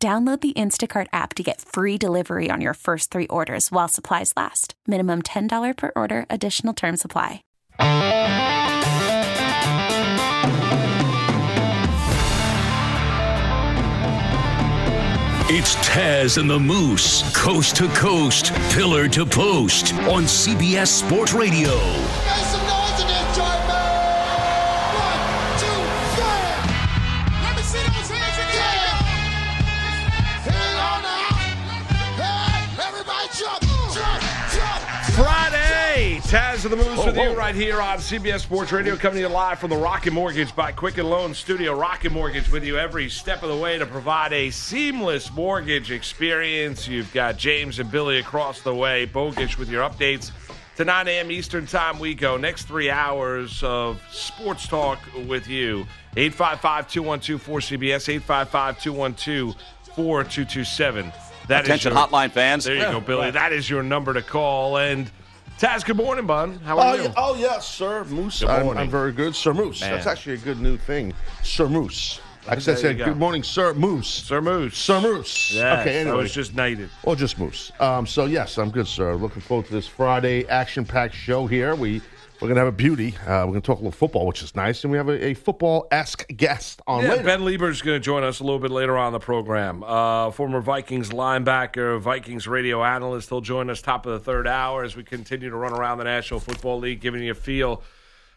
Download the Instacart app to get free delivery on your first three orders while supplies last. Minimum $10 per order, additional term supply. It's Taz and the Moose, coast to coast, pillar to post on CBS Sports Radio. Friday, Taz of the Moose with you right here on CBS Sports Radio, coming to you live from the Rocket Mortgage by Quicken Loan Studio. Rocket Mortgage with you every step of the way to provide a seamless mortgage experience. You've got James and Billy across the way. Bogish with your updates. To 9 a.m. Eastern Time we go. Next three hours of sports talk with you. 855 212 4CBS, 855 212 4227. That is Attention, your- hotline fans. There you go, Billy. That is your number to call. And Taz, good morning, bud. How Oh, are you? yeah, oh yes, Sir Moose. Good I'm. I'm very good, Sir Moose. Man. That's actually a good new thing, Sir Moose. I said, said go. good morning, Sir Moose. Sir Moose. Sir Moose. Yes, okay, I anyway. was just knighted. or just Moose. Um, so yes, I'm good, sir. Looking forward to this Friday action-packed show here. We we're gonna have a beauty. Uh, we're gonna talk a little football, which is nice, and we have a, a football-esque guest on Yeah, later. Ben Leber's going to join us a little bit later on the program. Uh, former Vikings linebacker, Vikings radio analyst. He'll join us top of the third hour as we continue to run around the National Football League, giving you a feel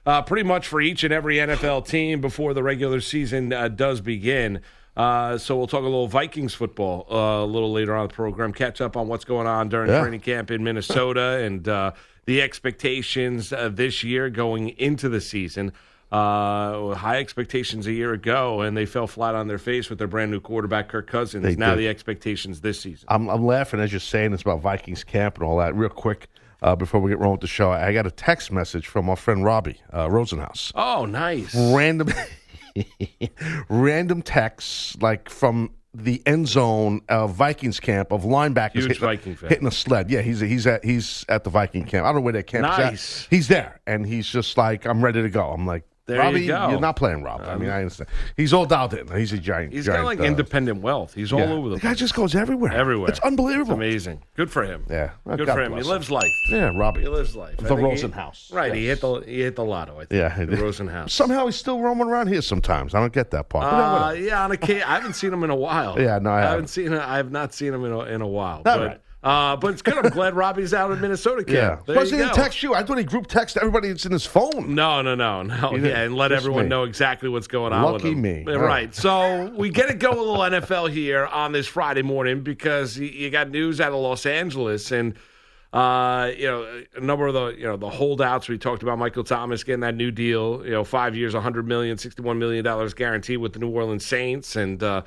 uh, pretty much for each and every NFL team before the regular season uh, does begin. Uh, so we'll talk a little Vikings football uh, a little later on the program. Catch up on what's going on during Yeah. training camp in Minnesota and uh, the expectations uh, this year going into the season. Uh, high expectations a year ago, and they fell flat on their face with their brand new quarterback Kirk Cousins. They now did. the expectations this season. I'm, I'm laughing as you're saying this about Vikings camp and all that. Real quick, uh, before we get rolling with the show, I got a text message from our friend Robbie uh, Rosenhaus. Oh, nice. random random texts like from the end zone of Vikings camp of linebackers hitting, Viking fan. hitting a sled. Yeah, he's he's at he's at the Viking camp. I don't know where that camp is at. He's there, and he's just like, I'm ready to go. I'm like, There you Robbie, go. are not playing Rob. I mean, I understand. He's all dialed in. He's a giant. He's giant, got like uh, independent wealth. He's all yeah. over the, the guy place. just goes everywhere. everywhere. It's unbelievable. amazing. Good for him. Yeah. Well, Good God for him. He lives life. Yeah, Robbie. He lives life. The he- Rosenhaus. Right. He hit the he hit the lotto. I think. Yeah, The Rosenhaus. Somehow he's still roaming around here sometimes. I don't get that part. Yeah, Uh, yeah, on occasion, I haven't seen him in a while. Yeah, no, I haven't haven't. seen. I have not seen him in a, in a while. All but right. Uh, but it's good. I'm glad Robbie's out in Minnesota. Camp. yeah. There Plus, he didn't text you. I thought he group text everybody that's in his phone. No, no, no, no. Yeah, and let everyone me. know exactly what's going on. with Lucky him. me. Right. right. So we get to go a little NFL here on this Friday morning because you got news out of Los Angeles and. Uh, you know, a number of the you know the holdouts we talked about. Michael Thomas getting that new deal. You know, five years, 100 million, 61 million dollars guaranteed with the New Orleans Saints, and uh,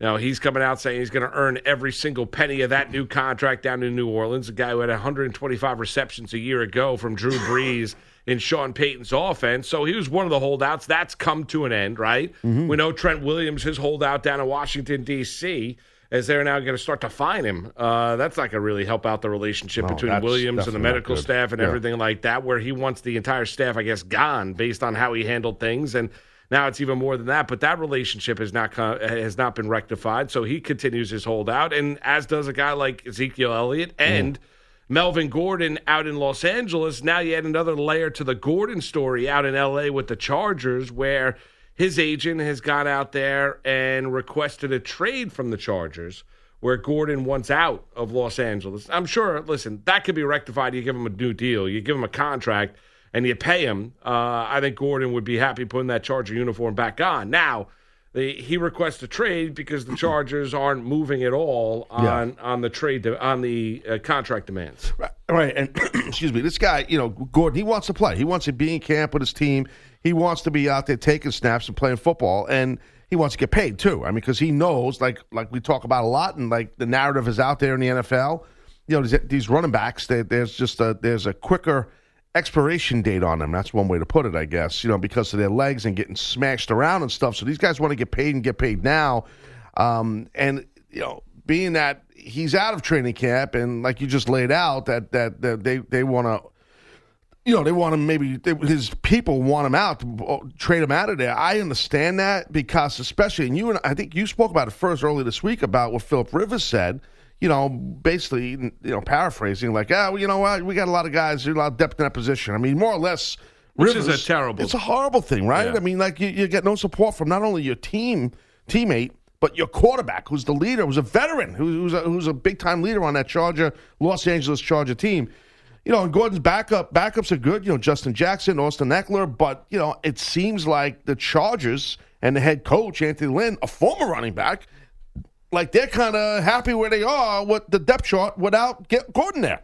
you know he's coming out saying he's going to earn every single penny of that new contract down in New Orleans. A guy who had 125 receptions a year ago from Drew Brees in Sean Payton's offense, so he was one of the holdouts. That's come to an end, right? We know Trent Williams, his holdout down in Washington D.C as they're now going to start to fine him. Uh, that's not going to really help out the relationship No, between Williams and the medical staff and Yeah. everything like that, where he wants the entire staff, I guess, gone based on how he handled things. And now it's even more than that. But that relationship has not co- has not been rectified. So he continues his holdout, and as does a guy like Ezekiel Elliott mm-hmm. and. Melvin Gordon out in Los Angeles. Now you add another layer to the Gordon story out in LA with the Chargers, where his agent has gone out there and requested a trade from the Chargers, where Gordon wants out of Los Angeles. I'm sure, listen, that could be rectified. You give him a new deal, you give him a contract, and you pay him. Uh, I think Gordon would be happy putting that Charger uniform back on. Now, the, he requests a trade because the Chargers aren't moving at all on on the trade de- on the uh, contract demands. Right, right, and excuse me, this guy, you know, Gordon, he wants to play. He wants to be in camp with his team. He wants to be out there taking snaps and playing football. And he wants to get paid too. I mean, because he knows, like like we talk about a lot, and like the narrative is out there in the NFL. You know, these, these running backs, they, there's just a there's a quicker expiration date on them. That's one way to put it, I guess. You know, because of their legs and getting smashed around and stuff. So these guys want to get paid and get paid now. Um, and you know, being that he's out of training camp, and like you just laid out, that that, that they they want to you know, they want him maybe they, his people want him out, to trade him out of there. I understand that because, especially, and you and I think you spoke about it first earlier this week about what Philip Rivers said. You know, basically, you know, paraphrasing, like, ah, well, you know what, we got a lot of guys, a lot of depth in that position. I mean, more or less, Which Rivers, is a terrible- It's a horrible thing, right? Yeah. I mean, like you, you get no support from not only your team teammate, but your quarterback, who's the leader, who's a veteran, who, who's a, who's a big time leader on that Charger, Los Angeles Charger team. You know, and Gordon's backup backups are good. You know, Justin Jackson, Austin Ekeler, but you know, it seems like the Chargers and the head coach Anthony Lynn, a former running back, like they're kind of happy where they are with the depth chart without get Gordon there.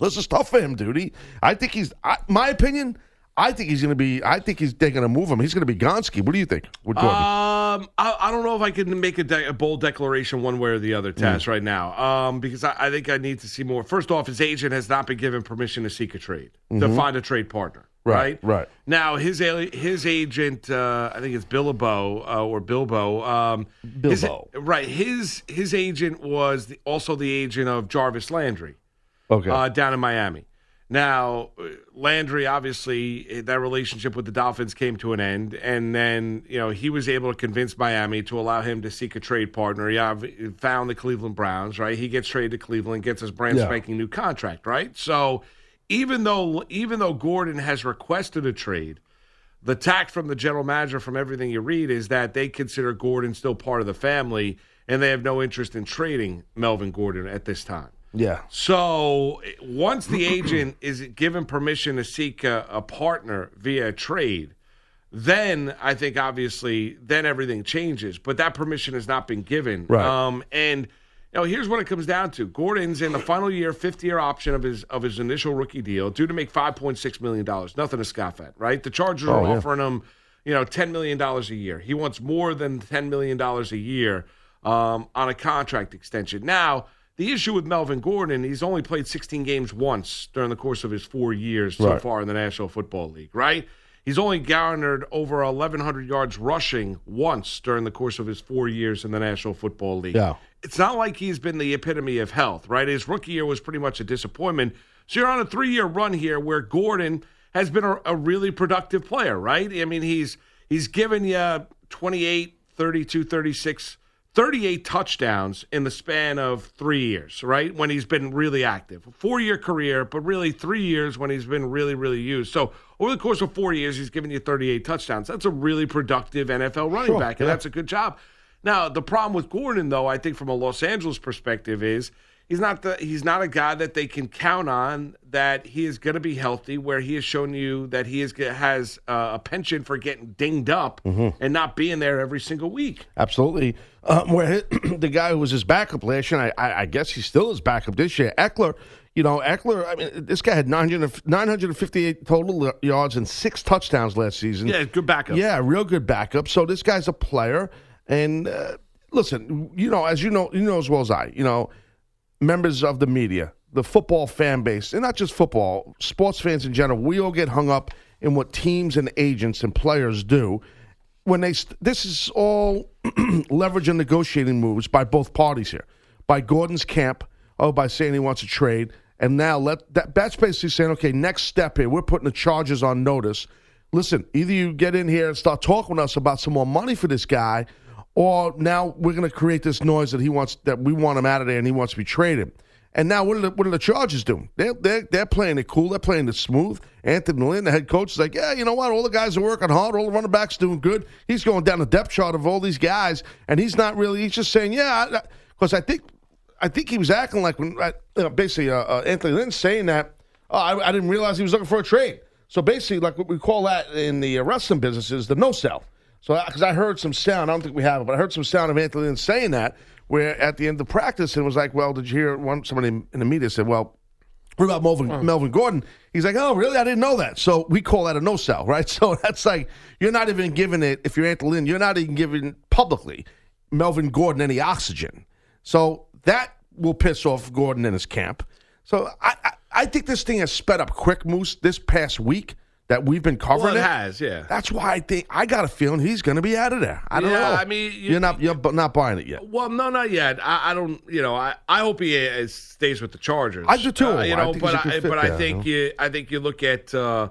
This is tough for him, dude. I think he's, I, my opinion. I think he's going to be. I think he's they're going to move him. He's going to be Gonski. What do you think with Gordon? Um, I, I don't know if I can make a, de- a bold declaration one way or the other, Taz, Mm. right now. Um, because I, I think I need to see more. First off, his agent has not been given permission to seek a trade to find a trade partner. Right, Right, right. Now his his agent, uh, I think it's Billabo uh, or Bilbo. Um, his- Bilbo. right. His his agent was the, also the agent of Jarvis Landry okay. uh, down in Miami. Now, uh, Landry, obviously, eh, that relationship with the Dolphins came to an end, and then you know he was able to convince Miami to allow him to seek a trade partner. He found the Cleveland Browns, right? He gets traded to Cleveland, gets his brand Yeah. spanking new contract, right? So, even though even though Gordon has requested a trade, the tact from the general manager, from everything you read, is that they consider Gordon still part of the family, and they have no interest in trading Melvin Gordon at this time. yeah. So once the agent is given permission to seek a, a partner via trade, then I think obviously then everything changes. But that permission has not been given. Right. Um, and know, here's what it comes down to: Gordon's in the final year, fifth year option of his of his initial rookie deal, due to make five point six million dollars. Nothing to scoff at, right? The Chargers are Oh, yeah. offering him, you know, ten million dollars a year. He wants more than ten million dollars a year um, on a contract extension. Now, the issue with Melvin Gordon, he's only played 16 games once during the course of his four years so Right. far in the National Football League, right? He's only garnered over 1,100 yards rushing once during the course of his four years in the National Football League. Yeah. It's not like he's been the epitome of health, right? His rookie year was pretty much a disappointment. So you're on a three year run here where Gordon has been a, a really productive player, right? I mean, he's he's given you 28, 32, 36, 38 touchdowns in the span of three years, right? When he's been really active. Four year career, but really three years when he's been really, really used. So over the course of four years, he's given you 38 touchdowns. That's a really productive NFL running Sure, back, and yeah. that's a good job. Now, the problem with Gordon, though, I think from a Los Angeles perspective, is he's not the he's not a guy that they can count on that he is going to be healthy. Where he has shown you that he is has uh, a penchant for getting dinged up Mm-hmm. and not being there every single week. Absolutely. Um, where the guy who was his backup last year, I, I, I guess he still is backup this year. Ekeler, you know, Ekeler. I mean, this guy had 900, 958 total yards and six touchdowns last season. Yeah, good backup. Yeah, real good backup. So this guy's a player. And uh, listen, you know, as you know, you know as well as I, you know, members of the media, the football fan base, and not just football, sports fans in general, we all get hung up in what teams and agents and players do. When they, st- this is all leverage and negotiating moves by both parties here, by Gordon's camp, oh, by saying he wants to trade, and now let that, that's basically saying, okay, next step here, we're putting the charges on notice. Listen, either you get in here and start talking with us about some more money for this guy, or now we're going to create this noise that he wants that we want him out of there and he wants to be traded. And now what are the, what are the Chargers doing? They're, they're, they're playing it cool. They're playing it smooth. Anthony Lynn, the head coach, is like, yeah, you know what? All the guys are working hard. All the running backs doing good. He's going down the depth chart of all these guys, and he's not really. He's just saying, yeah, because I think I think he was acting like when basically uh, uh, Anthony Lynn saying that. Oh, I, I didn't realize he was looking for a trade. So basically, like what we call that in the uh, wrestling business is the no sell. So because I heard some sound, I don't think we have it, but I heard some sound of Anthony Lynn saying that. Where at the end of the practice, and it was like, well, did you hear one? Somebody in the media said, well, What about Melvin, Melvin Gordon? He's like, oh, really? I didn't know that. So we call that a no sell, right? So that's like, you're not even giving it, if you're Anthony Lynn, you're not even giving publicly Melvin Gordon any oxygen. So that will piss off Gordon and his camp. So I, I, I think this thing has sped up quick, Moose, this past week that we've been covering Well, it it. has, yeah. That's why I think I got a feeling he's going to be out of there. I don't Yeah, know. I mean, you- are not you're not buying it yet. Well, no, not yet. I, I don't. You know, I, I hope he uh, stays with the Chargers. I do too. Uh, you I know, but he's a good I, but I think you you. I think you look at uh,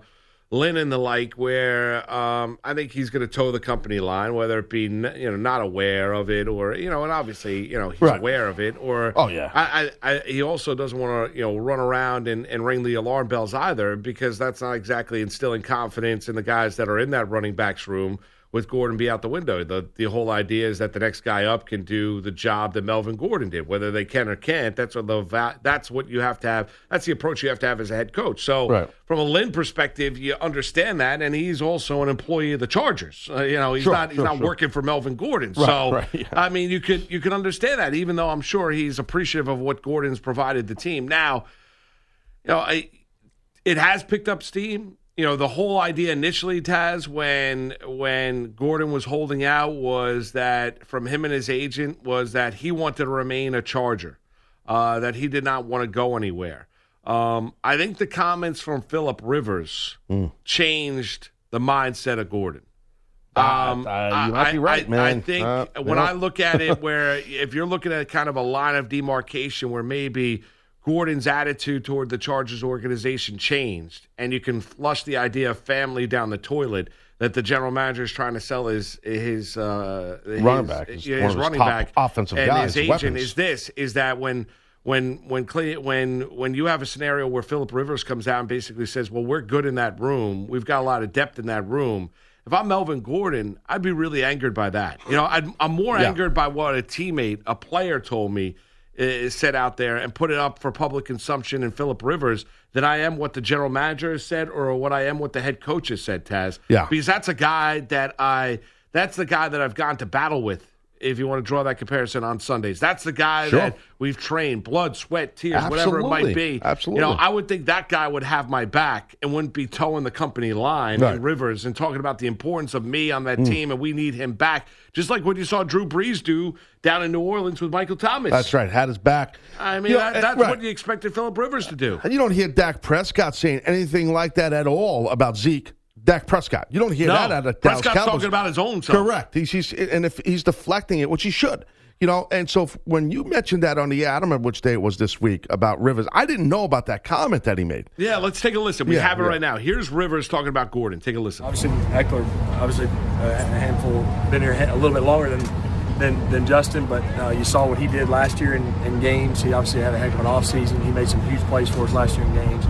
Lynn and the like, where um, I think he's going to toe the company line, whether it be n- you know not aware of it or you know, and obviously you know he's Right. aware of it, or Oh, yeah. I, I, I he also doesn't want to you know run around and, and ring the alarm bells either because that's not exactly instilling confidence in the guys that are in that running backs room with Gordon be out the window. The the whole idea is that the next guy up can do the job that Melvin Gordon did, whether they can or can't. That's what the that's what you have to have. That's the approach you have to have as a head coach. So Right. from a Lynn perspective, you understand that, and he's also an employee of the Chargers. Uh, you know, he's Sure, not he's sure, not sure. working for Melvin Gordon. Right, so right, yeah. I mean, you could you could understand that, even though I'm sure he's appreciative of what Gordon's provided the team. Now, you know, I, it has picked up steam. You know, the whole idea initially, Taz, when when Gordon was holding out, was that from him and his agent was that he wanted to remain a Charger, uh, that he did not want to go anywhere. Um, I think the comments from Philip Rivers changed the mindset of Gordon. Ah, Um, uh, you might be right, I, man. I think Uh, when yeah. I look at it, where if you're looking at kind of a line of demarcation where maybe Gordon's attitude toward the Chargers organization changed, and you can flush the idea of family down the toilet that the general manager is trying to sell his his uh, Running his, back. He's yeah, one his his running back offensive and guys, his agent weapons. is this is that when when when Cle- when when you have a scenario where Philip Rivers comes out and basically says, "Well, we're good in that room. We've got a lot of depth in that room." If I'm Melvin Gordon, I'd be really angered by that. You know, I'd, I'm more Yeah. angered by what a teammate, a player, told me is said out there and put it up for public consumption in Philip Rivers than I am what the general manager has said or what I am what the head coach has said, Taz. Yeah. Because that's a guy that I that's the guy that I've gone to battle with. If you want to draw that comparison on Sundays, that's the guy Sure. that we've trained, blood, sweat, tears, whatever it might be. Absolutely. You know, I would think that guy would have my back and wouldn't be towing the company line Right. and Rivers and talking about the importance of me on that team and we need him back. Just like what you saw Drew Brees do down in New Orleans with Michael Thomas. That's right. Had his back. I mean, You know, that, uh, that's right. what you expected Philip Rivers to do. And you don't hear Dak Prescott saying anything like that at all about Zeke. Dak Prescott. You don't hear No, that out of Dallas Prescott's Cowboys. talking about his own self. Correct. He's, he's and if he's deflecting it, which he should, you know. And so f- when you mentioned that on the air, I don't remember which day it was this week about Rivers. I didn't know about that comment that he made. Yeah, let's take a listen. We Yeah, have it yeah. right now. Here's Rivers talking about Gordon. Take a listen. Obviously, Ekeler, obviously a handful, been here a little bit longer than than, than Justin, but uh, you saw what he did last year in, in games. He obviously had a heck of an offseason. He made some huge plays for us last year in games.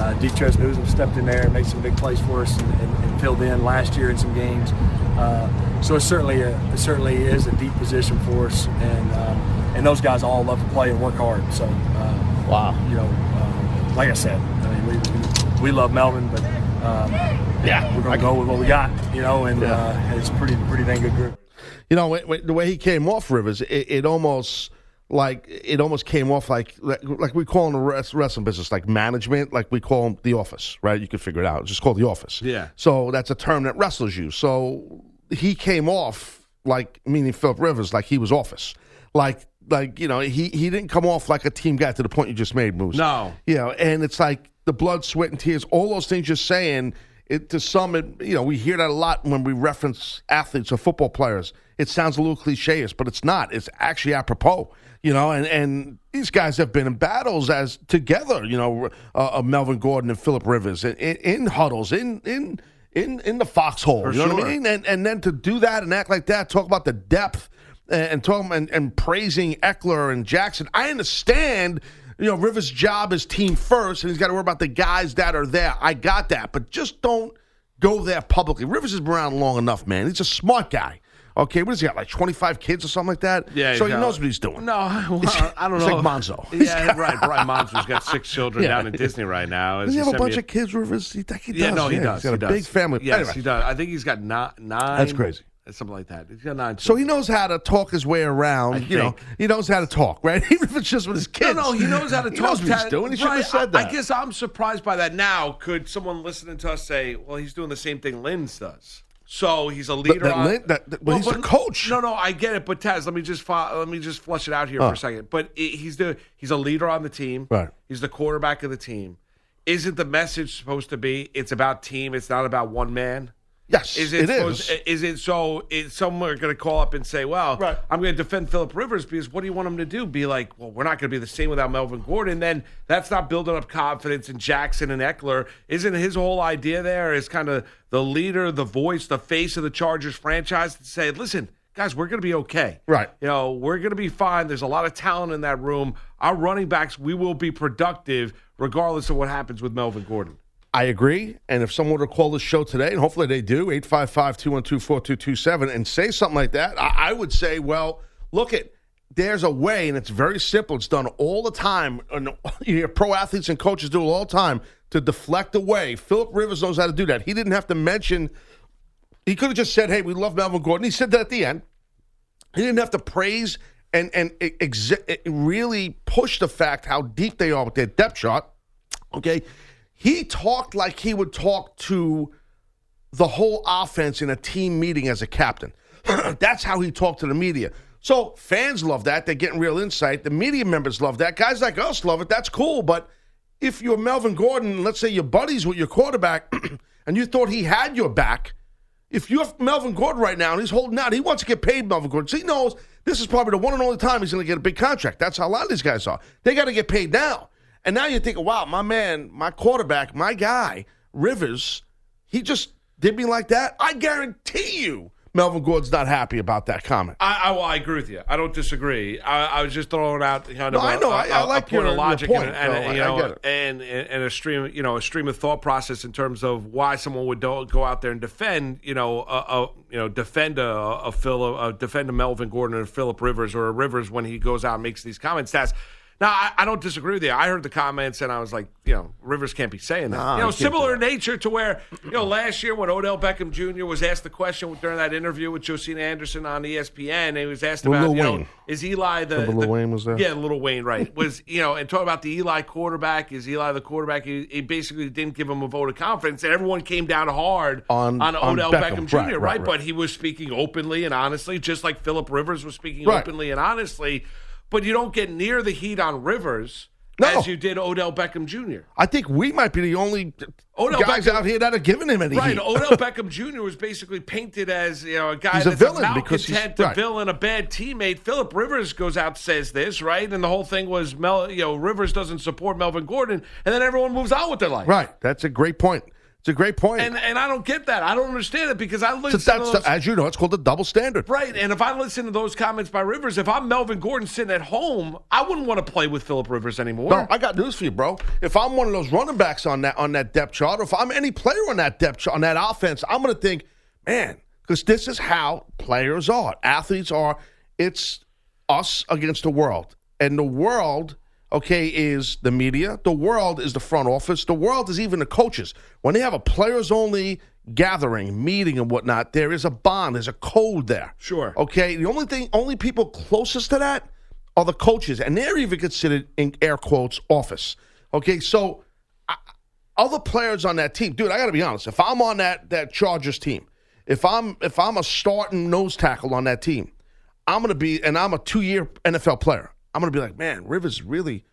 Uh, Detrez Newsome stepped in there and made some big plays for us and, and, and filled in last year in some games. Uh, so it's certainly a, it certainly is a deep position for us, and um, and those guys all love to play and work hard. So uh, Wow. you know, um, like I said, I mean, we, we, we love Melvin, but um, yeah, we're gonna go with what we got, you know, and uh, it's pretty pretty dang good group. You know, when- when- the way he came off Rivers, it, it almost like it almost came off like like, like we call in the rest, wrestling business like management, like we call the office, right? You can figure it out. Just call the office. Yeah. So that's a term that wrestlers use. So he came off like meaning Philip Rivers, like he was office, like like you know he he didn't come off like a team guy to the point you just made, Moose. No. You know, and it's like the blood, sweat, and tears, all those things you're saying. It, to some, it, you know, we hear that a lot when we reference athletes or football players. It sounds a little cliche-ish, but it's not. It's actually apropos, you know. And, and these guys have been in battles as together, you know, uh, uh, Melvin Gordon and Philip Rivers in, in, in huddles, in in in in the foxhole. For you know what. I mean? And and then to do that and act like that, talk about the depth and, and talk and, and praising Ekeler and Jackson. I understand you know, Rivers' job is team first, and he's got to worry about the guys that are there. I got that, but just don't go there publicly. Rivers has been around long enough, man. He's a smart guy. Okay, what does he got? Like twenty five kids or something like that. Yeah, so he knows what he's doing. No, well, I don't know. like Monzo. Yeah, right. Brian Monzo's got six children Yeah. down in Disney right now. Does he have a bunch of kids, Rivers? He, think he Yeah, no, he does. He's got he a does. big family. Yes, Anyway, he does. I think he's got nine. nine That's crazy. something like that. He's got nine. So he knows how to talk his way around. I you know, he knows how to talk, right? Even if it's just with his kids. no, no, he knows how to He talk. knows what he's doing. He should have said I, that. I guess I'm surprised by that. Now, could someone listening to us say, "Well, he's doing the same thing Linz does"? So he's a leader. that on, that- that- well, he's a coach. No, no, I get it. But Taz, let me just let me just flush it out here for a second. But i he's the he's a leader on the team. Right. He's the quarterback of the team. Isn't the message supposed to be it's about team? It's not about one man. Yes, Is it, it supposed- is. Is it so? Is someone going to call up and say, "Well, Right. I'm going to defend Philip Rivers because what do you want him to do? Be like, well, we're not going to be the same without Melvin Gordon." Then that's not building up confidence in Jackson and Ekeler. Isn't his whole idea there is kind of the leader, the voice, the face of the Chargers franchise to say, "Listen, guys, we're going to be okay. Right. You know, we're going to be fine. There's a lot of talent in that room. Our running backs, we will be productive regardless of what happens with Melvin Gordon." I agree. And if someone were to call this show today, and hopefully they do, 855 212 4227, and say something like that, I, I would say, well, look at there's a way, and it's very simple. It's done all the time. And you hear pro athletes and coaches do it all the time to deflect away. Philip Rivers knows how to do that. He didn't have to mention, he could have just said, hey, we love Melvin Gordon. He said that at the end. He didn't have to praise and, and really push the fact how deep they are with their depth chart. Okay. He talked like he would talk to the whole offense in a team meeting as a captain. That's how he talked to the media. So fans love that. They're getting real insight. The media members love that. Guys like us love it. That's cool. But if you're Melvin Gordon, let's say you're buddies with your quarterback, and you thought he had your back, if you're Melvin Gordon right now and he's holding out, he wants to get paid Melvin Gordon. So he knows this is probably the one and only time he's going to get a big contract. That's how a lot of these guys are. They got to get paid now. And now you're thinking, wow, my man, my quarterback, my guy, Rivers, he just did me like that. I guarantee you Melvin Gordon's not happy about that comment. I, I, well, I agree with you. I don't disagree. I, I was just throwing out kind No, of I a, know. a- I- I a- a like point your- of your logic point. and, and, No, you know, and, and a stream, you know, a stream of thought process in terms of why someone would do, go out there and defend, you know, a, a you know, defend a, a Phil, a, defend a Melvin Gordon or Philip Rivers or a Rivers when he goes out and makes these comments. That's now, I, I don't disagree with you. I heard the comments and I was like, you know, Rivers can't be saying that. Nah, you know, he can't do similar nature to where, you know, last year when Odell Beckham Jr. was asked the question during that interview with Josina Anderson on ESPN, and he was asked Lil about, you know, Wayne. is Eli the. Remember Lil the- Wayne was there? Yeah, Little Wayne, right. Was, you know, and talk about the Eli quarterback. Is Eli the quarterback? He, he basically didn't give him a vote of confidence, and everyone came down hard On- on Odell Beckham. Beckham, Jr., Right, right, right, right. But he was speaking openly and honestly, just like Philip Rivers was speaking Right. openly and honestly. But you don't get near the heat on Rivers No. as you did Odell Beckham Jr. I think we might be the only Odell guys Beckham- out here that are giving him any Right, heat. Odell Beckham Jr. was basically painted as you know a guy He's a villain a because he's- a right. villain, a bad teammate. Philip Rivers goes out says this right, and the whole thing was Mel. You know, Rivers doesn't support Melvin Gordon, and then everyone moves on with their life. right. That's a great point. It's a great point. And and I don't get that. I don't understand it because I So listen. to that's those, as you know, it's called the double standard. Right, and if I listen to those comments by Rivers, if I'm Melvin Gordon sitting at home, I wouldn't want to play with Philip Rivers anymore. No, I got news for you, bro. If I'm one of those running backs on that on that depth chart, or if I'm any player on that depth chart, on that offense, I'm going to think, man, because this is how players are, athletes are. It's us against the world, and the world, okay, is the media. The world is the front office. The world is even the coaches. When they have a players only gathering, meeting, and whatnot, there is a bond. There's a code there. Sure. Okay. The only thing, only people closest to that are the coaches, and they're even considered in air quotes office. Okay, so I, other players on that team, dude, I got to be honest. If I'm on that that Chargers team, if I'm if I'm a starting nose tackle on that team, I'm gonna be, and I'm a two year NFL player. I'm gonna be like, man, Rivers really,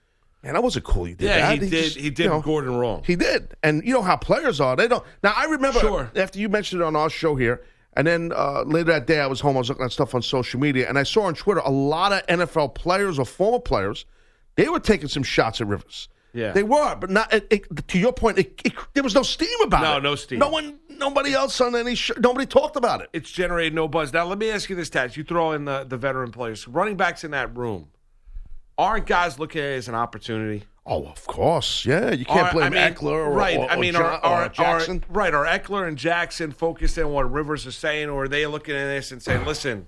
man, that wasn't cool. He did yeah, that. he did. just, he did you know, Gordon wrong. he did. And you know how players are. They don't. Now, I remember Sure. after you mentioned it on our show here, and then uh, later that day I was home, I was looking at stuff on social media, and I saw on Twitter a lot of NFL players or former players, they were taking some shots at Rivers. Yeah. They were, but not. It, it, to your point, it, there was no steam about No, it. no steam. No one, nobody else on any. Sh- nobody talked about it. it's generated no buzz. Now, let me ask you this, Taz. You throw in the, the veteran players. Running backs in that room, aren't guys looking at it as an opportunity? Oh, of course, yeah. You can't Are- blame I mean, Ekeler or, right. or, I mean, or, are, Ja- are, or Jackson. Right. Are Ekeler and Jackson focused on what Rivers is saying, or are they looking at this and saying, listen,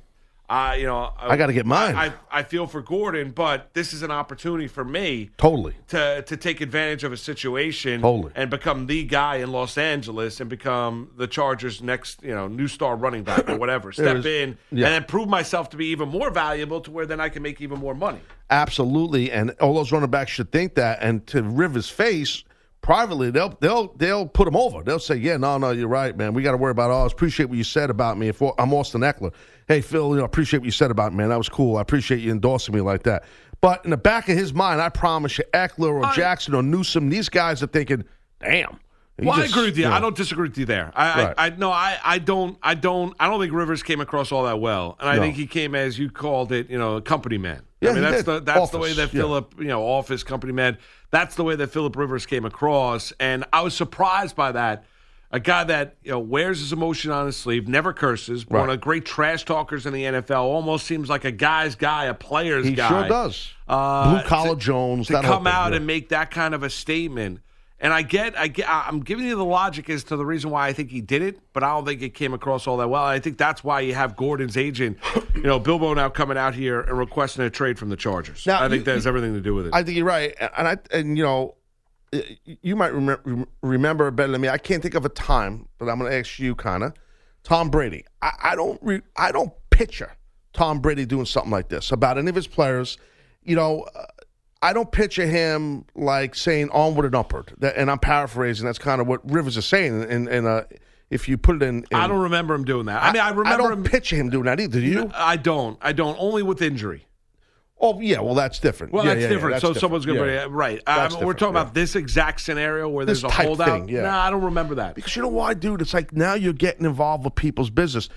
I you know I gotta get mine. I, I feel for Gordon, but this is an opportunity for me Totally. to to take advantage of a situation Totally. and become the guy in Los Angeles and become the Chargers' next you know new star running back or whatever. Step in yeah. and then prove myself to be even more valuable to where then I can make even more money. Absolutely, and all those running backs should think that. And to Rivers' face, privately, they'll they'll they'll put him over. They'll say, "Yeah, no, no, you're right, man. We got to worry about ours. Appreciate what you said about me. If I'm Austin Ekeler, hey Phil, you know, appreciate what you said about me, man. That was cool. I appreciate you endorsing me like that." But in the back of his mind, I promise you, Ekeler or I- Jackson or Newsome, these guys are thinking, "Damn." Well, just- I agree with you. know, I don't disagree with you there. I, Right. I, I no, I, I don't, I don't, I don't think Rivers came across all that well, and I No. think he came as you called it, you know, a company man. Yeah, I mean that's did. the that's the way Office, that yeah. Philip, you know, office company man. That's the way that Philip Rivers came across, and I was surprised by that. A guy that you know wears his emotion on his sleeve, never curses, one of the great trash talkers in the NFL. Almost seems like a guy's guy, a player's He guy. He sure does. Uh, Blue collar Jones. to come thing, out yeah. and make that kind of a statement. And I get, I get, I'm giving you the logic as to the reason why I think he did it, but I don't think it came across all that well. I think that's why you have Gordon's agent, you know, Bilbo now coming out here and requesting a trade from the Chargers. Now, I think you- that has everything to do with it. I think you're right, and I and you know, you might remember remember better than me. I can't think of a time, but I'm going to ask you, kind of. Tom Brady. I, I don't re, I don't picture Tom Brady doing something like this about any of his players. You know, uh, I don't picture him like saying onward and upward. That, and I'm paraphrasing. That's kind of what Rivers is saying. And and uh, if you put it in, in I don't remember him doing that. I mean, I remember I don't him. picture him doing that either. Do you? I don't. I don't. Only with injury. Oh yeah. Well, that's different. Well, Yeah, that's yeah, yeah, different. that's so different. someone's going to Yeah. bring it. Right. I mean, we're talking about this exact scenario where This there's a holdout. thing, yeah. Nah, I don't remember that. Because you know why, dude? It's like now you're getting involved with people's business.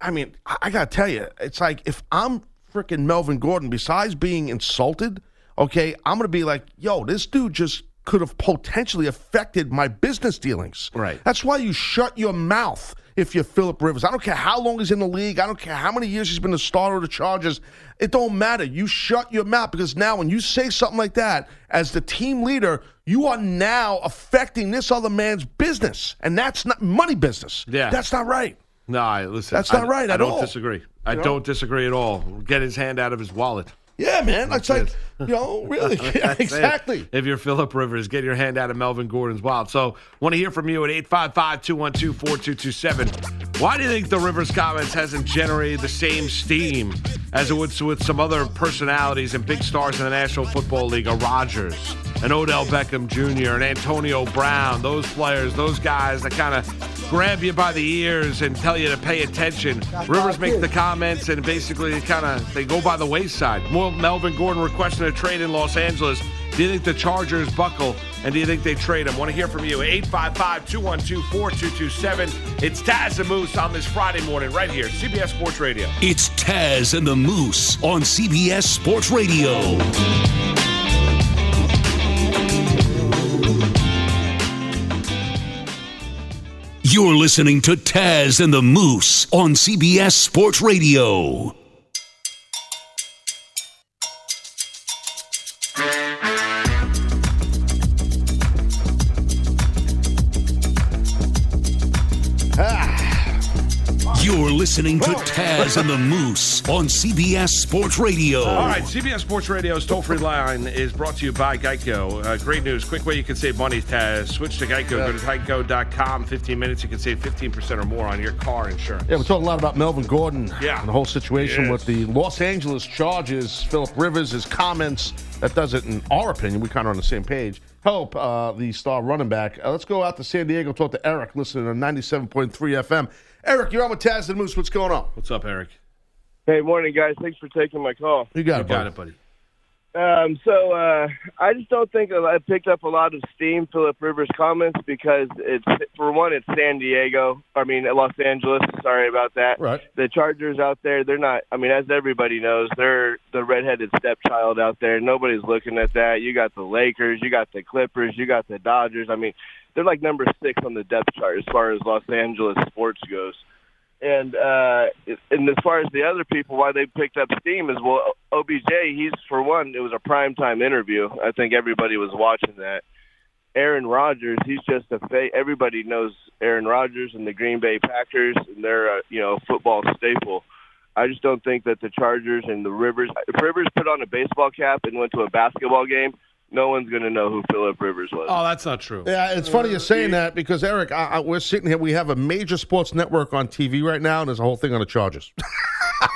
I mean, I, I got to tell you, it's like if I'm freaking Melvin Gordon, besides being insulted, okay, I'm going to be like, yo, this dude just could have potentially affected my business dealings. Right. That's why you shut your mouth if you're Philip Rivers. I don't care how long he's in the league. I don't care how many years he's been the starter of the Chargers. It don't matter. You shut your mouth because now when you say something like that as the team leader, you are now affecting this other man's business, and that's not money business. Yeah. that's not right. No, I, listen. That's not I- right I at don't all. disagree. I You know? don't disagree at all. Get his hand out of his wallet. Yeah, man. It's like it. you know, really, That's it. exactly. If you're Philip Rivers, get your hand out of Melvin Gordon's wallet. So, want to hear from you at 855-212-4227. Why do you think the Rivers comments hasn't generated the same steam as it would with some other personalities and big stars in the National Football League, a Rodgers, an Odell Beckham Jr., an Antonio Brown, those players, those guys that kind of grab you by the ears and tell you to pay attention. Rivers makes the comments and basically kind of they go by the wayside. Melvin Gordon requesting a trade in Los Angeles. Do you think the Chargers buckle and do you think they trade him? Want to hear from you. 855-212-4227. It's Taz and Moose on this Friday morning right here, CBS Sports Radio. It's Taz and the Moose on CBS Sports Radio. You're listening to Taz and the Moose on CBS Sports Radio. Listening to Taz and the Moose on CBS Sports Radio. All right, CBS Sports Radio's toll free line is brought to you by Geico. Uh, great news. Quick way you can save money, Taz. Switch to Geico. Go to geico.com. 15 minutes, you can save 15% or more on your car insurance. Yeah, we're talking a lot about Melvin Gordon Yeah. and the whole situation Yes. with the Los Angeles Chargers. Philip Rivers, his comments. That does it, in our opinion. We kind of on the same page. Help uh, the star running back. Uh, let's go out to San Diego. Talk to Eric, listening on 97.3 FM. Eric, you're on with Taz and Moose. What's going on? What's up, Eric? Hey, morning, guys. Thanks for taking my call. You got You it, got buddy. it, buddy. Um, so uh, I just don't think I picked up a lot of steam Philip Rivers' comments because it's for one, it's San Diego. I mean, Los Angeles. Sorry about that. Right. The Chargers out there, they're not. I mean, as everybody knows, they're the redheaded stepchild out there. Nobody's looking at that. You got the Lakers, you got the Clippers, you got the Dodgers. I mean, they're like number six on the depth chart as far as Los Angeles sports goes. And uh, and as far as the other people, why they picked up steam is well, OBJ. He's for one, it was a prime time interview. I think everybody was watching that. Aaron Rodgers, he's just a fa- everybody knows Aaron Rodgers and the Green Bay Packers, and they're a you know football staple. I just don't think that the Chargers and the Rivers. If Rivers put on a baseball cap and went to a basketball game, no one's going to know who Philip Rivers was. Oh, that's not true. Yeah, it's funny you're saying that because Eric, I, I, we're sitting here. We have a major sports network on TV right now, and there's a whole thing on the Chargers.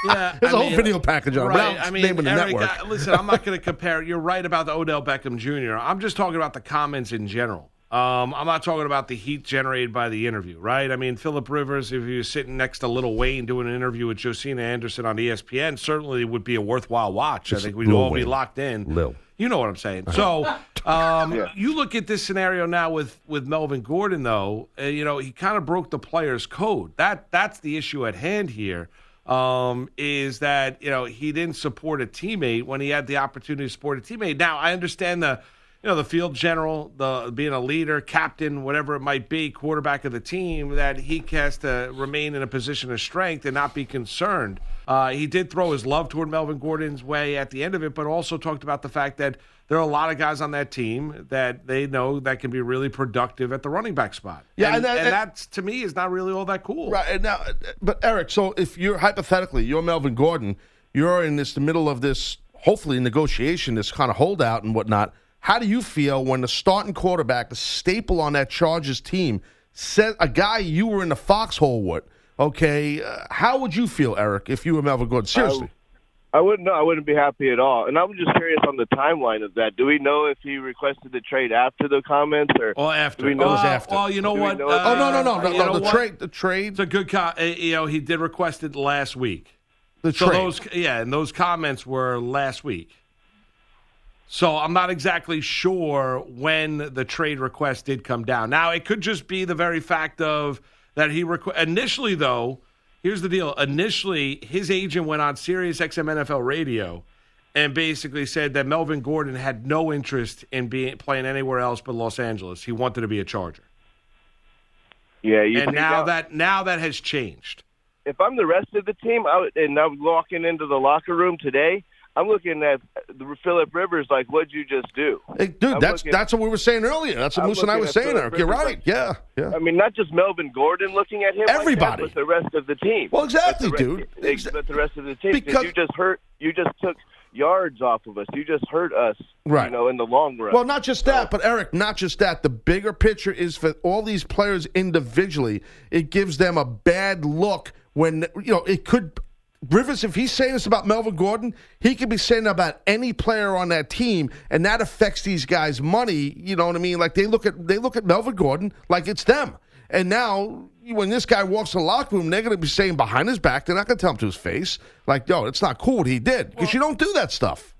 Yeah, There's I a whole mean, video package on it. Right. I mean, naming the Eric, network. uh, listen, I'm not going to compare. You're right about the Odell Beckham Jr. I'm just talking about the comments in general. Um, I'm not talking about the heat generated by the interview, right? I mean, Philip Rivers, if he was sitting next to Little Wayne doing an interview with Josina Anderson on ESPN, certainly would be a worthwhile watch. I think we'd Lil all be locked in. Lil. You know what I'm saying. So, um, you look at this scenario now with with Melvin Gordon, though. Uh, you know, he kind of broke the player's code. That that's the issue at hand here. Um, is that you know he didn't support a teammate when he had the opportunity to support a teammate. Now I understand the you know the field general, the being a leader, captain, whatever it might be, quarterback of the team, that he has to remain in a position of strength and not be concerned. Uh, he did throw his love toward Melvin Gordon's way at the end of it, but also talked about the fact that there are a lot of guys on that team that they know that can be really productive at the running back spot. Yeah, and, and that- and that's to me is not really all that cool. Right and now, but Eric, so if you're hypothetically you're Melvin Gordon, you're in this the middle of this hopefully negotiation, this kind of holdout and whatnot. How do you feel when the starting quarterback, the staple on that Chargers team, said a guy you were in the foxhole with? Okay, uh, how would you feel, Eric, if you were Melvin Gordon? Seriously, I wouldn't know. I wouldn't be happy at all. And I'm just curious on the timeline of that. Do we know if he requested the trade after the comments or? Or after. Do we know well, it's after? well, you know Do what? know uh, oh no, no, no, no, you no, the trade, the trade, It's a good, co- uh, you know, he did request it last week. the So trade. those, yeah, and those comments were last week. So I'm not exactly sure when the trade request did come down. Now it could just be the very fact of that he requ- initially though. Here's the deal. Initially, his agent went on Sirius XM NFL radio and basically said that Melvin Gordon had no interest in being playing anywhere else but Los Angeles. He wanted to be a Charger. Yeah, you and now that now that has changed. if I'm the rest of the team, I would, and I'm walking into the locker room today, I'm looking at the Philip Rivers like, "What'd you just do?" Hey, dude, I'm that's looking- that's what we were saying earlier. That's what I'm Moose and I were saying, Eric. You're right. like- Yeah, yeah. I mean, not just Melvin Gordon looking at him, like that, Everybody. but the rest of the team. Well, exactly, But dude. rest- Exa- But the rest of the team, Because- you just hurt. You just took yards off of us. You just hurt us. Right. You know, in the long run. Well, not just that, but Eric, not just that. The bigger picture is for all these players individually, it gives them a bad look when you know it could. Rivers, if he's saying this about Melvin Gordon, he could be saying about any player on that team, and that affects these guys' money. You know what I mean? Like they look at they look at Melvin Gordon like it's them. And now, when this guy walks in the locker room, they're going to be saying behind his back, they're not going to tell him to his face, like, "Yo, it's not cool what he did," because you don't do that stuff.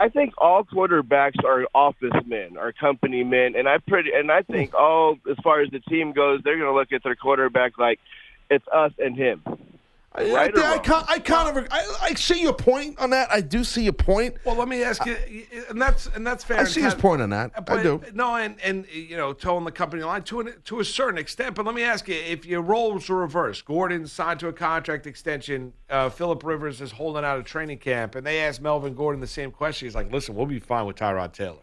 I think all quarterbacks are office men, are company men, and I pretty and I think all as far as the team goes, they're going to look at their quarterback like it's us and him. I, Right or I, I, wrong? kind- I kind of I, I see your point on that. I do see your point. Well, let me ask you, and that's and that's fair. I see his Kind- point on that. I do. No, and and you know, towing the company line to an, to a certain extent. But let me ask you: if your roles were reversed, Gordon signed to a contract extension, uh, Philip Rivers is holding out a training camp, and they asked Melvin Gordon the same question. He's like, "Listen, we'll be fine with Tyrod Taylor."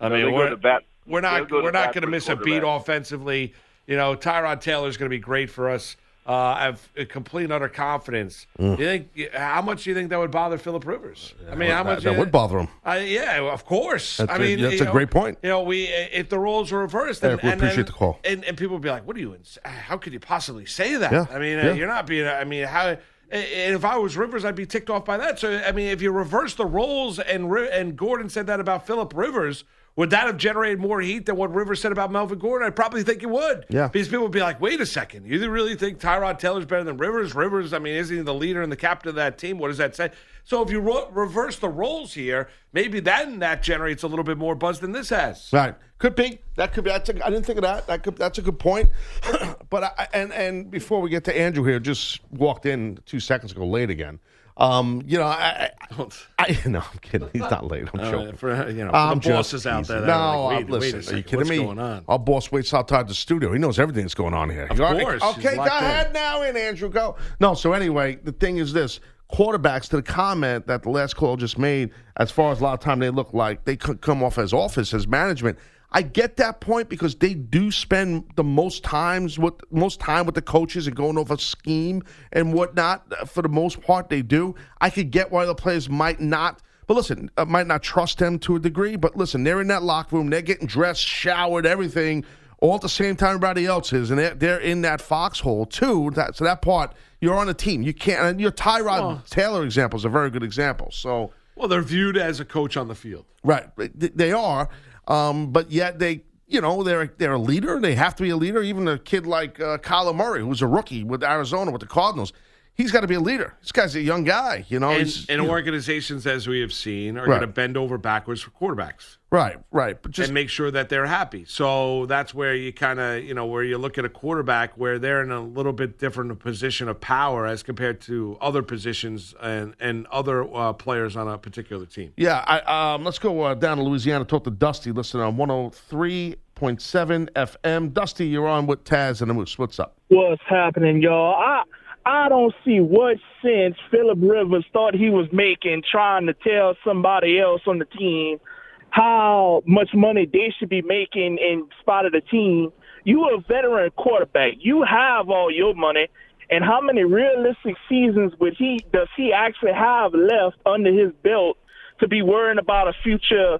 I mean, we're, to bat- we're not go to we're not going to miss a beat offensively. You know, Tyrod Taylor is going to be great for us. Uh, I have a complete and utter confidence. Mm. You think how much do you think that would bother Philip Rivers? I mean, how that, much that would bother him. uh, yeah, of course. That's I a- mean, that's a know, great point. You know, we if the roles were reversed, and, Eric, we and appreciate then- the call. and, and people would be like, "What are you? ins- How could you possibly say that?" Yeah, I mean, yeah. uh, you're not being. I mean, how? And if I was Rivers, I'd be ticked off by that. So, I mean, if you reverse the roles and and Gordon said that about Philip Rivers, would that have generated more heat than what Rivers said about Melvin Gordon? I probably think it would. Yeah. Because people would be like, wait a second, you really think Tyrod Taylor's better than Rivers? Rivers, I mean, isn't he the leader and the captain of that team? What does that say? So if you reverse the roles here, maybe then that generates a little bit more buzz than this has. Right. Could be. That could be. That's a, I didn't think of that. That could. That's a good point. but I, and and before we get to Andrew here, just walked in two seconds ago, late again. Um, you know, I, I, I no, I'm kidding. He's not late. I'm Uh, joking. for you know, I'm the bosses out there, No, like, wait, listen. wait a are you kidding what's me? going on? Our boss waits outside the studio. He knows everything that's going on here. Of You all right? course, Okay, go locked in. ahead now, in Andrew. Go. No. So anyway, the thing is this: quarterbacks to the comment that the last call just made. As far as a lot of time they look like they could come off as office as management. I get that point because they do spend the most times with most time with the coaches and going over scheme and whatnot. For the most part, they do. I could get why the players might not. But listen, uh, might not trust them to a degree. But listen, they're in that locker room. They're getting dressed, showered, everything, all at the same time everybody else is, and they're, they're in that foxhole too. That, so that part, you're on a team. You can't. And your Tyrod Taylor example is a very good example. So. Well, they're viewed as a coach on the field. Right, they are, um, but yet they, you know, they're they're a leader. They have to be a leader. Even a kid like uh, Kyler Murray, who's a rookie with Arizona with the Cardinals, he's got to be a leader. This guy's a young guy, you know. And, and you know. organizations, as we have seen, are Right. going to bend over backwards for quarterbacks right, right, but just and make sure that they're happy. So that's where you kind of, you know, where you look at a quarterback where they're in a little bit different position of power as compared to other positions and and other uh, players on a particular team. yeah. I, um, let's go uh, down to Louisiana. Talk to Dusty. Listen on one hundred three point seven FM. Dusty, you're on with Taz and the Moose. What's up? what's happening, y'all. I I don't see what sense Philip Rivers thought he was making trying to tell somebody else on the team how much money they should be making in spot of the team. You a veteran quarterback. You have all your money. And how many realistic seasons would he does he actually have left under his belt to be worrying about a future?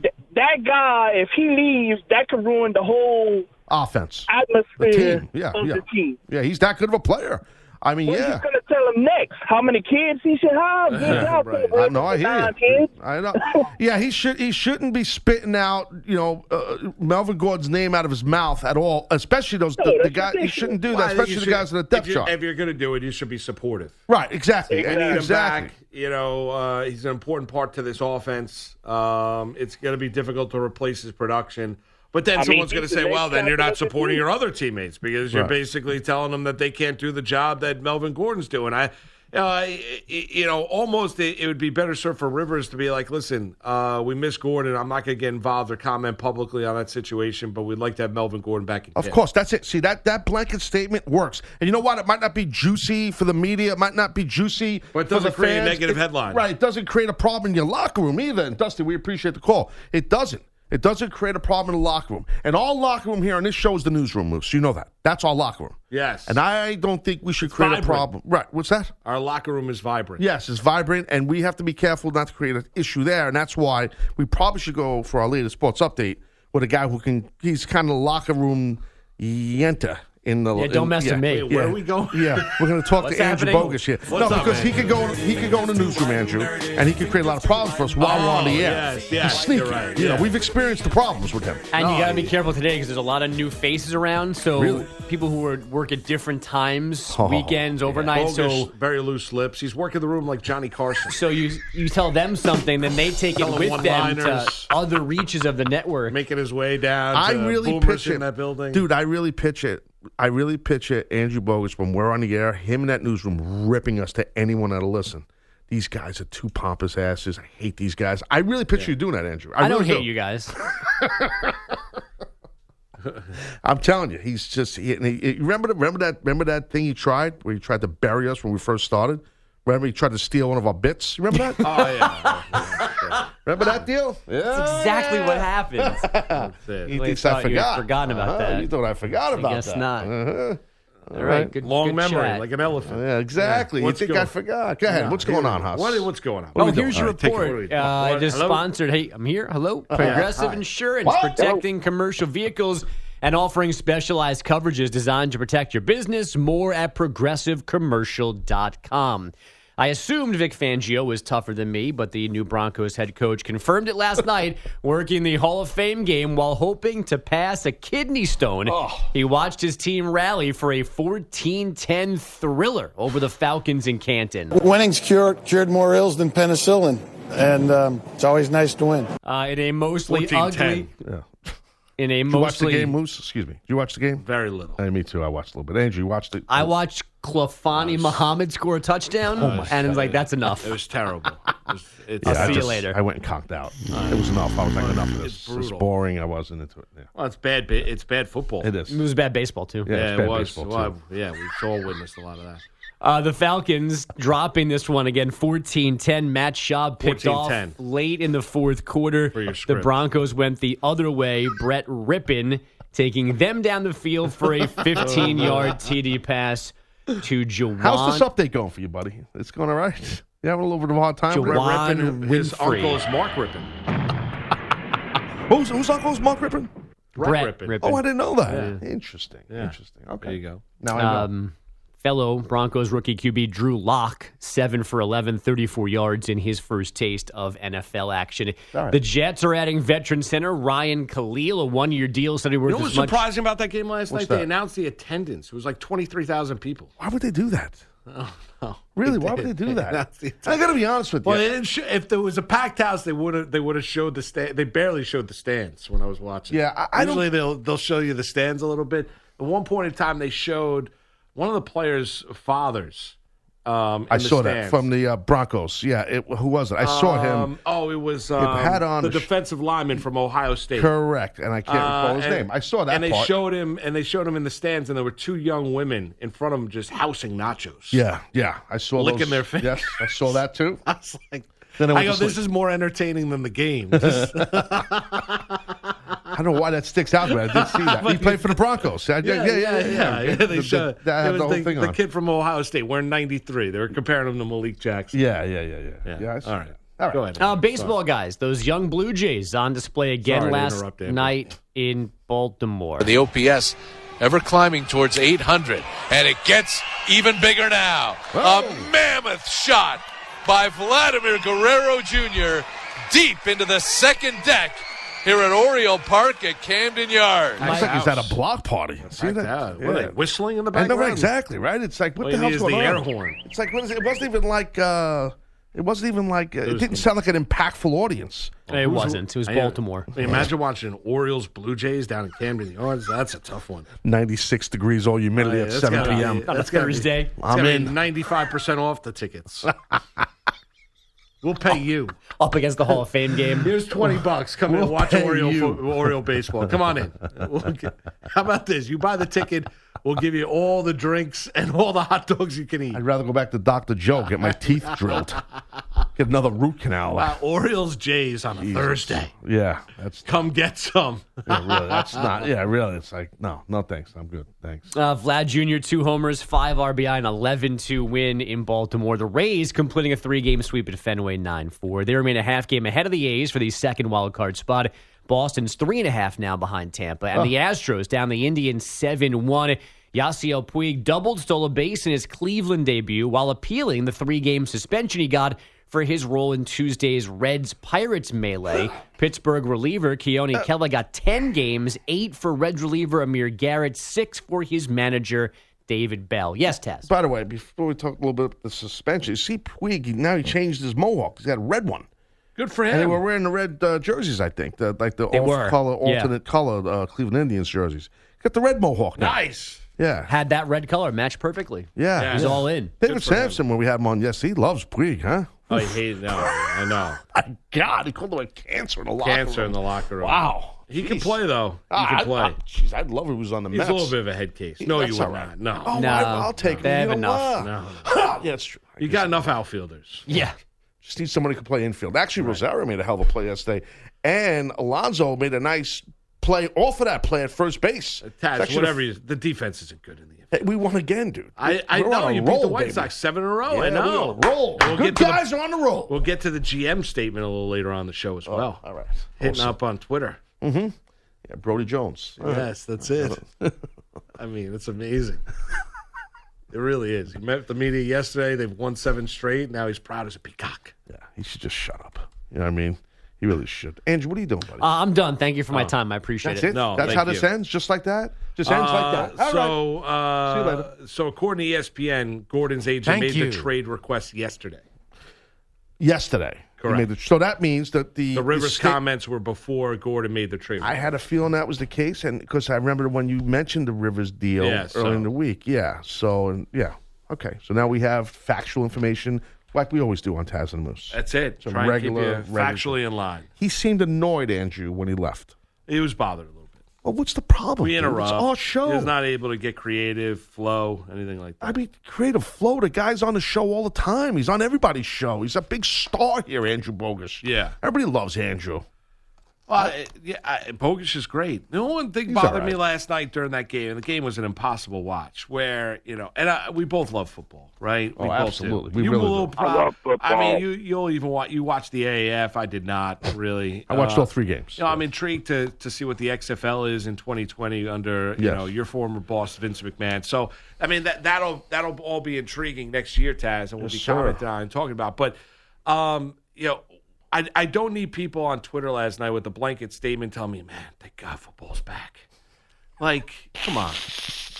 Th- That guy, if he leaves, that could ruin the whole Offense. The atmosphere team. Yeah, of yeah. the team. Yeah, he's that good of a player. I mean, What yeah. you gonna tell him next? How many kids he should have? Good right. Philip I know. I hear you. I know. Yeah, he should. He shouldn't be spitting out, you know, uh, Melvin Gordon's name out of his mouth at all. Especially those the, No, the that's guy. He shouldn't do that. I think Especially you the should- guys in the depth if chart. If you're going to do it, you should be supportive. Right. Exactly. I need him exactly. back. You know, uh, he's an important part to this offense. Um, it's going to be difficult to replace his production. But then I mean, someone's going to say, well, then you're not supporting your other teammates because you're Right. basically telling them that they can't do the job that Melvin Gordon's doing. I, uh, you know, almost it, it would be better served for Rivers to be like, listen, uh, we miss Gordon. I'm not going to get involved or comment publicly on that situation, but we'd like to have Melvin Gordon back in Of camp. course, that's it. See that that blanket statement works, and you know what? It might not be juicy for the media. It might not be juicy, But it doesn't the create a negative It- headline. Right? It doesn't create a problem in your locker room either. And Dusty, we appreciate the call. It doesn't. It doesn't create a problem in the locker room. And all locker room here on this show is the newsroom, Moose. You know that. That's our locker room. Yes. And I don't think we should create vibrant. a problem. Right? What's that? Our locker room is vibrant. Yes, it's vibrant, and we have to be careful not to create an issue there. And that's why we probably should go for our latest sports update with a guy who can. He's kind of locker room yenta in the. Yeah, don't in- mess with me. Wait, where are we going? Yeah, we're going to talk What's to Andrew happening? Bogus here. What's no, up, because he could go. He could go in the newsroom, Andrew, and he could create a lot of problems for us while we're on the air. yes, yes, He's sneaky. you're right, You know, yeah. we've experienced the problems with him. And you got to be careful today because there's a lot of new faces around. So Really? people who are, work at different times, Oh, weekends, overnight. Bogus, So very loose lips. He's working the room like Johnny Carson. so you you tell them something, then they take it with them to other reaches of the network. making his way down. I really pitch in it, that building, dude. I really pitch it. I really it. Andrew Bogus when we're on the air, him in that newsroom ripping us to anyone that'll listen. These guys are two pompous asses. I hate these guys. I really picture you doing that, Andrew. I, I don't really hate do. you guys. I'm telling you, he's just. He, he, remember, the, remember that. Remember that thing he tried where he tried to bury us when we first started. Remember he tried to steal one of our bits. You Remember that? Oh yeah, remember that deal? Yeah. That's exactly what happened. He Well, thinks you I thought you forgot. forgotten about Uh-huh. that. You thought I forgot about guess that? not. Uh-huh. All right, good Long good memory, chat. like an elephant. Yeah, exactly. Yeah. you think going- I forgot? Go ahead. What's going on, House? What, what's going on? What Oh, here's your right, report. What are? Uh, What? it is Hello? sponsored. Hey, I'm here. Hello. Progressive Insurance, What? protecting commercial vehicles and offering specialized coverages designed to protect your business. More at progressivecommercial.com. I assumed Vic Fangio was tougher than me, but the new Broncos head coach confirmed it last night, working the Hall of Fame game while hoping to pass a kidney stone. He watched his team rally for a 14 10 thriller over the Falcons in Canton. Winning's cured, cured more ills than penicillin, and um, it's always nice to win. Uh, in a mostly 14-10. ugly, Yeah. in a Did you watch the game, Moose? Excuse me. Did you watch the game? Very little. Hey, me too. I watched a little bit. Andrew, you watched it? I watched Klafani Muhammad score a touchdown, and it's like that's enough. It was terrible. It was, it's, I'll I see you later. I went and conked out. it was enough. I was like, enough of It's this. It's brutal. boring. I wasn't into it. Yeah. well, it's bad. ba- It's bad football. It is. It was bad baseball too. Yeah, Yeah, it's it bad was. baseball, Well, too. yeah, we all witnessed a lot of that. Uh, the Falcons dropping this one again, 14-10. Matt Schaub picked off 14-10. late in the fourth quarter. The. Broncos went the other way. Brett Rypien taking them down the field for a 15-yard TD pass to Juwann. How's this update going for you, buddy? It's going all right. You having a little bit of a hard time? with it? Jawan Rypien, his Winfree. uncle is Mark Rypien. Who's, whose uncle is Mark Rypien? Brett Rypien. Rypien. Oh, I didn't know that. Interesting. Yeah. Interesting. Okay. There you go. Now I know. Um, fellow Broncos rookie QB Drew Lock, 7 for 11, 34 yards in his first taste of NFL action. All right. The Jets are adding veteran center Ryan Kalil, a one year deal, said he worth You know what was much. surprising about that game last What's night? that? They announced the attendance. It was like 23,000 people. Why would they do that? Oh, no. Really? Why would they do that? I got to be honest with you. Well, they show, if there was a packed house, they would have they would have showed the stand. They barely showed the stands when I was watching. Yeah, I- I don't- usually they'll they'll show you the stands a little bit. At one point in time, they showed one of the players' fathers. Um, I saw that from the uh, Broncos. Yeah, it, who was it? I saw him. Um, oh, it was um, had on the defensive lineman from Ohio State. Correct, and I can't recall Uh, his and- name. I saw that and they part. showed him, and they showed him in the stands, and there were two young women in front of him just housing nachos. yeah, yeah, I saw Licking those. their fingers. Yes, I saw that too. I was like, Then I I, go, to this is more entertaining than the game. Just- I don't know why that sticks out, but I did see that. He played for the Broncos. I- Yeah, yeah, yeah. yeah, yeah. The- They the- showed, that had the whole the, thing the on. kid from Ohio State wearing 93. They were comparing him to Malik Jackson. Yeah, yeah, yeah, yeah. Yeah. Yeah, I see All right. that. All right. Go ahead. Uh, baseball guys, those young Blue Jays on display again Sorry last night in Baltimore. The OPS ever climbing towards 800, and it gets even bigger now. A mammoth shot by Vladimir Guerrero Jr. deep into the second deck here at Oriole Park at Camden Yards. Looks like he's at a block party. See Packed that? out. What are they, whistling in the I know background? exactly right. It's like what All the hell's going the on? air horn. It's like what is it? It wasn't even like. uh It wasn't even like. Uh, it was- didn't sound like an impactful audience. it wasn't. It was I- Baltimore. I mean, imagine watching Orioles Blue Jays down in Camden Yards. That's a tough one. Ninety-six degrees, all humidity Yeah, at seven gotta be- p.m. On a that's be- Thursday. I'm gonna in. 95% off the tickets. we'll pay you. Up against the Hall of Fame game. Here's 20 bucks. Come in, We'll watch pay Oriole, Oriole baseball. Come on in. We'll get- how about this? You buy the ticket, we'll give you all the drinks and all the hot dogs you can eat. I'd rather go back to Dr. Joe, get my teeth drilled, get another root canal. Wow, Orioles Jays on a Thursday. Yeah, that's Come get some. yeah, really. That's not. Yeah, really. It's like no, no, thanks. I'm good. Thanks. Uh, Vlad Jr., two homers, five RBI, and 11 2 win in Baltimore. The Rays completing a three game sweep at Fenway 9 4. They remain a half game ahead of the A's for the second wild card spot. Boston's three and a half now behind Tampa. And the Astros down the Indians 7 1. Yasiel Puig doubled, stole a base in his Cleveland debut while appealing the three game suspension he got for his role in Tuesday's Reds Pirates melee. Pittsburgh reliever Keone uh. Kela got 10 games, eight for Reds reliever Amir Garrett, six for his manager David Bell. Yes, Taz. By the way, before we talk a little bit about the suspension, see Puig now he changed his mohawk. He's got a red one, Good for him. and they him. were wearing the red uh, jerseys. I think the like the They off were, color, yeah. alternate color uh, Cleveland Indians jerseys. Got the red mohawk now. Nice. Yeah, Had that red color match perfectly. yeah. He's yeah. all in. David Good him. Samson, when we had him on, yes, he loves Puig, huh? Oh, I hate it. No, I know. My God, he called him a cancer in the locker Cancer room. in the locker room. Wow, He can play, though. He Ah, can I- play. Jeez, I'd love it if he was on the He's Mets. a little bit of a head case. No, That's you would all right. not. No. Oh, No, I, I'll take they have You enough. No. yeah, it's true. You got enough outfielders. Yeah. Just need somebody who can play infield. Actually, Rosario made a hell of a play yesterday, and Alonso made a nice play off of that play at first base. Whatever the- you, the defense isn't good in the Hey, we won again, dude. I, I know you roll, beat the White baby. Sox seven in a row. Yeah, I know. We're on a roll. We'll Good get to the- guys are on the roll. We'll get to the GM statement a little later on the show as oh, well. Oh, all right. Hitting Awesome. up on Twitter. Mm-hmm. Yeah, Brody Jones. All right. Yes, that's it. I mean, it's amazing. It really is. He met the media yesterday. They've won seven straight. Now he's proud as a peacock. Yeah, he should just shut up. You know what I mean? He really should. Andrew, what are you doing, buddy? Uh, I'm done. Thank you for my time. I appreciate That's it. it. No, That's thank how this you. ends, just like that. Just ends like Uh, that. All right. so, uh, See you later. so according to ESPN, Gordon's agent Thank made you. the trade request yesterday. Yesterday, He Correct. the- so that means that the The Rivers state- comments were before Gordon made the trade. I had a feeling that was the case, and because I remember when you mentioned the Rivers deal Yeah, early so- in the week. Yeah. So and yeah. Okay. So now we have factual information, like we always do on Taz and Moose. That's it. Some Try and keep regular- you regular- factually in line. He seemed annoyed, Andrew, when he left. He was bothered a little bit. Well, what's the problem? We interrupt. It's our show. He's not able to get creative, flow, anything like that. I mean, creative flow. The guy's on the show all the time. He's on everybody's show. He's a big star here, Andrew Bogus. Yeah. Everybody loves Andrew. Well, I- yeah, I, Bogus is great. The one thing He's bothered all me last night during that game, and the game was an impossible watch. Where you know, and I, we both love football, right? Oh, we both do. absolutely. We you really a little do. I love I mean, you you'll even watch you watch the AAF. I did not really. I watched Uh, all three games. You know, I'm intrigued to to see what the XFL is in 2020 under you Yes. know your former boss Vince McMahon. So I mean that that'll that'll all be intriguing next year, Taz, and we'll Yes, be sir. commenting on and talking about. But um, you know, I I don't need people on Twitter last night with a blanket statement telling me, man, thank God football's back. Like, come on.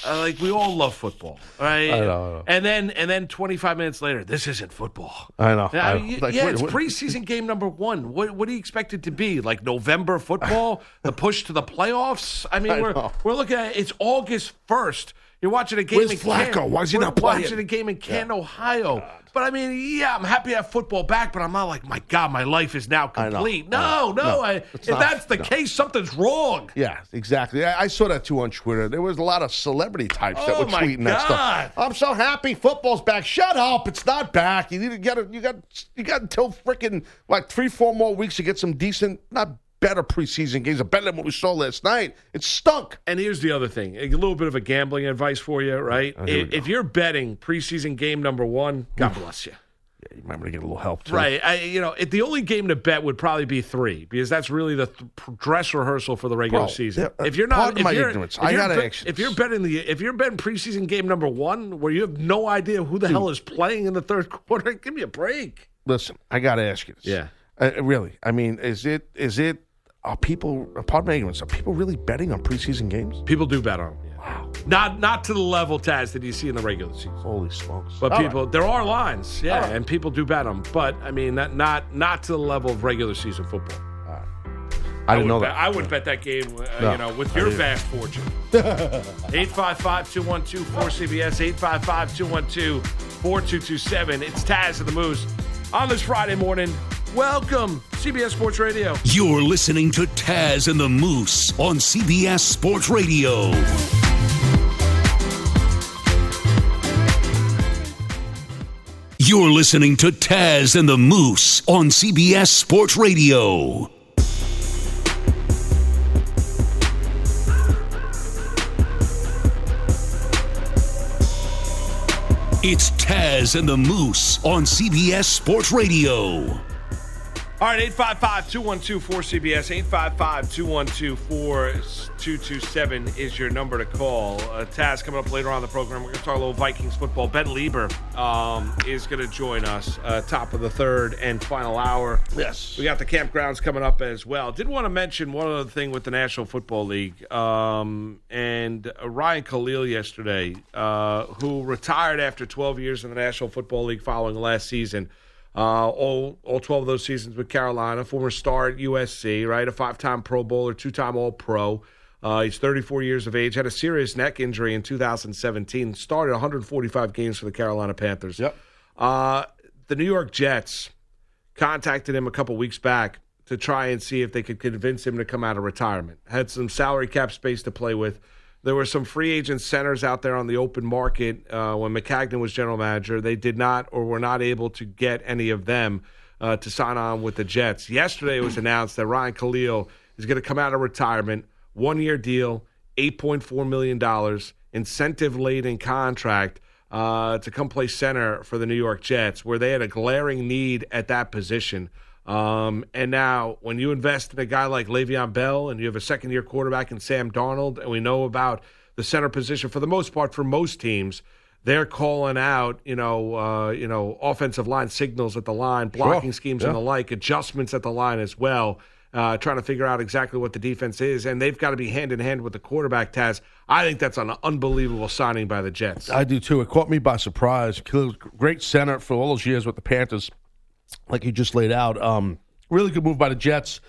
Uh, like we all love football, right? I know, I know. And then and then 25 minutes later, this isn't football. I know. Yeah, I know. Like, yeah, wait, it's what- preseason game number one. What what do you expect it to be? Like November football, the push to the playoffs. I mean, we're know. we're looking at it's August first. You're watching a game Where's in Flacco? Canton. Why is he not playing? Watching a game in Canton, Ohio. But I mean, yeah, I'm happy to have football back, but I'm not like, my God, my life is now complete. No, no. No, I, if not. that's the No. case, something's wrong. Yeah, exactly. I, I saw that too on Twitter. There was a lot of celebrity types that Oh, were my tweeting that God. stuff. I'm so happy football's back. Shut up! It's not back. You need to get it. You got you got until freaking like three, four more weeks to get some decent, not better preseason games, better than what we saw last night. It stunk. And here's the other thing a little bit of a gambling advice for you, right? Oh, if, if you're betting preseason game number one, God bless you. Yeah, you might want to get a little help too. Right. I, you know, if the only game to bet would probably be three because that's really the th- dress rehearsal for the regular Bro, season. yeah, uh, if you're not, if my you're, ignorance. if I ask if you're betting the, if you're betting preseason game number one where you have no idea who the hell is playing in the third quarter, give me a break. Listen, I got to ask you this. Yeah. Uh, really. I mean, is it is it are people? Pardon my ignorance. Are people really betting on preseason games? People do bet on. 'em, Yeah. Wow. Not not to the level Taz that you see in the regular season. Holy smokes! But All right. people, there are lines, yeah, right. and people do bet them. But I mean, not not not to the level of regular season football. I didn't would know bet, that. I would bet that game, uh, No, you know, with I your didn't. vast fortune. 855-212-4CBS, 855-212-4227. It's Taz of the Moose on this Friday morning. Welcome, CBS Sports Radio. You're listening to Taz and the Moose on CBS Sports Radio. You're listening to Taz and the Moose on CBS Sports Radio. It's Taz and the Moose on CBS Sports Radio. All right, 855-212-4CBS, 855-212-4227 is your number to call. Uh, Taz coming up later on the program. We're going to talk a little Vikings football. Ben Leber um, is going to join us uh, top of the third and final hour. Yes. We got the campgrounds coming up as well. Did want to mention one other thing with the National Football League. Um, and uh, Ryan Kalil yesterday, uh, who retired after 12 years in the National Football League following last season. Uh, all all 12 of those seasons with Carolina, former star at USC, right? A five time Pro Bowler, two time All Pro. Uh, he's 34 years of age, had a serious neck injury in 2017, started 145 games for the Carolina Panthers. Yep. Uh, the New York Jets contacted him a couple weeks back to try and see if they could convince him to come out of retirement. Had some salary cap space to play with. There were some free agent centers out there on the open market uh, when Maccagnan was general manager. They did not or were not able to get any of them uh, to sign on with the Jets. Yesterday, it was announced that Ryan Kalil is going to come out of retirement, one year deal, $8.4 million, incentive laden contract uh, to come play center for the New York Jets, where they had a glaring need at that position. Um, and now, when you invest in a guy like Le'Veon Bell and you have a second year quarterback in Sam Darnold, and we know about the center position for the most part for most teams, they're calling out, you know, uh, you know, offensive line signals at the line, blocking schemes and the like, adjustments at the line as well, uh, trying to figure out exactly what the defense is, and they've got to be hand in hand with the quarterback. Taz, I think that's an unbelievable signing by the Jets. I do too. It caught me by surprise. Great center for all those years with the Panthers, like you just laid out. Um, really good move by the Jets.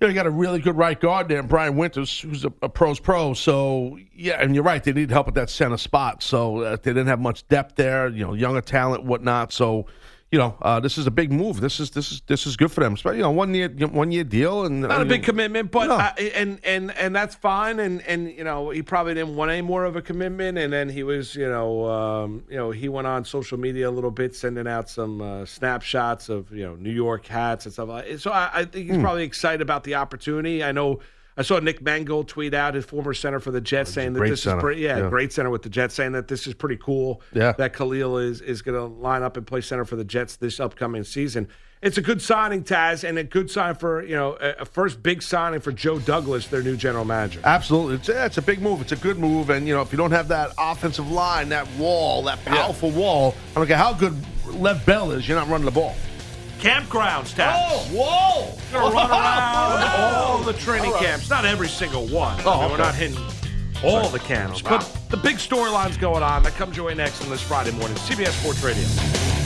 You know, you got a really good right guard there, Brian Winters, who's a, a pro's pro. So yeah, and you're right, they need help at that center spot. So uh, they didn't have much depth there. You know, younger talent, whatnot. So you know, uh, this is a big move. This is this is this is good for them. So, you know, one year one year deal and Not a big commitment, but No. uh, and and and that's fine. And and you know he probably didn't want any more of a commitment. And then he was you know um, you know he went on social media a little bit, sending out some uh, snapshots of you know New York hats and stuff like. that. So I, I think he's Hmm. probably excited about the opportunity. I know. I saw Nick Mangold tweet out his former center for the Jets saying that this center. is pretty, yeah, Yeah. great center with the Jets saying that this is pretty cool. Yeah. that Kalil is is going to line up and play center for the Jets this upcoming season. It's a good signing, Taz, and a good sign for you know a, first big signing for Joe Douglas, their new general manager. Absolutely, it's, yeah, it's a big move. It's a good move, and you know if you don't have that offensive line, that wall, that powerful wall, I don't care how good Lev Bell is, you're not running the ball. Campgrounds, Taz. Oh, whoa! Gonna run around all the training camps. Not every single one. Oh, I mean, We're not hitting all the camps, but the big storylines going on. That comes your way next on this Friday morning, CBS Sports Radio.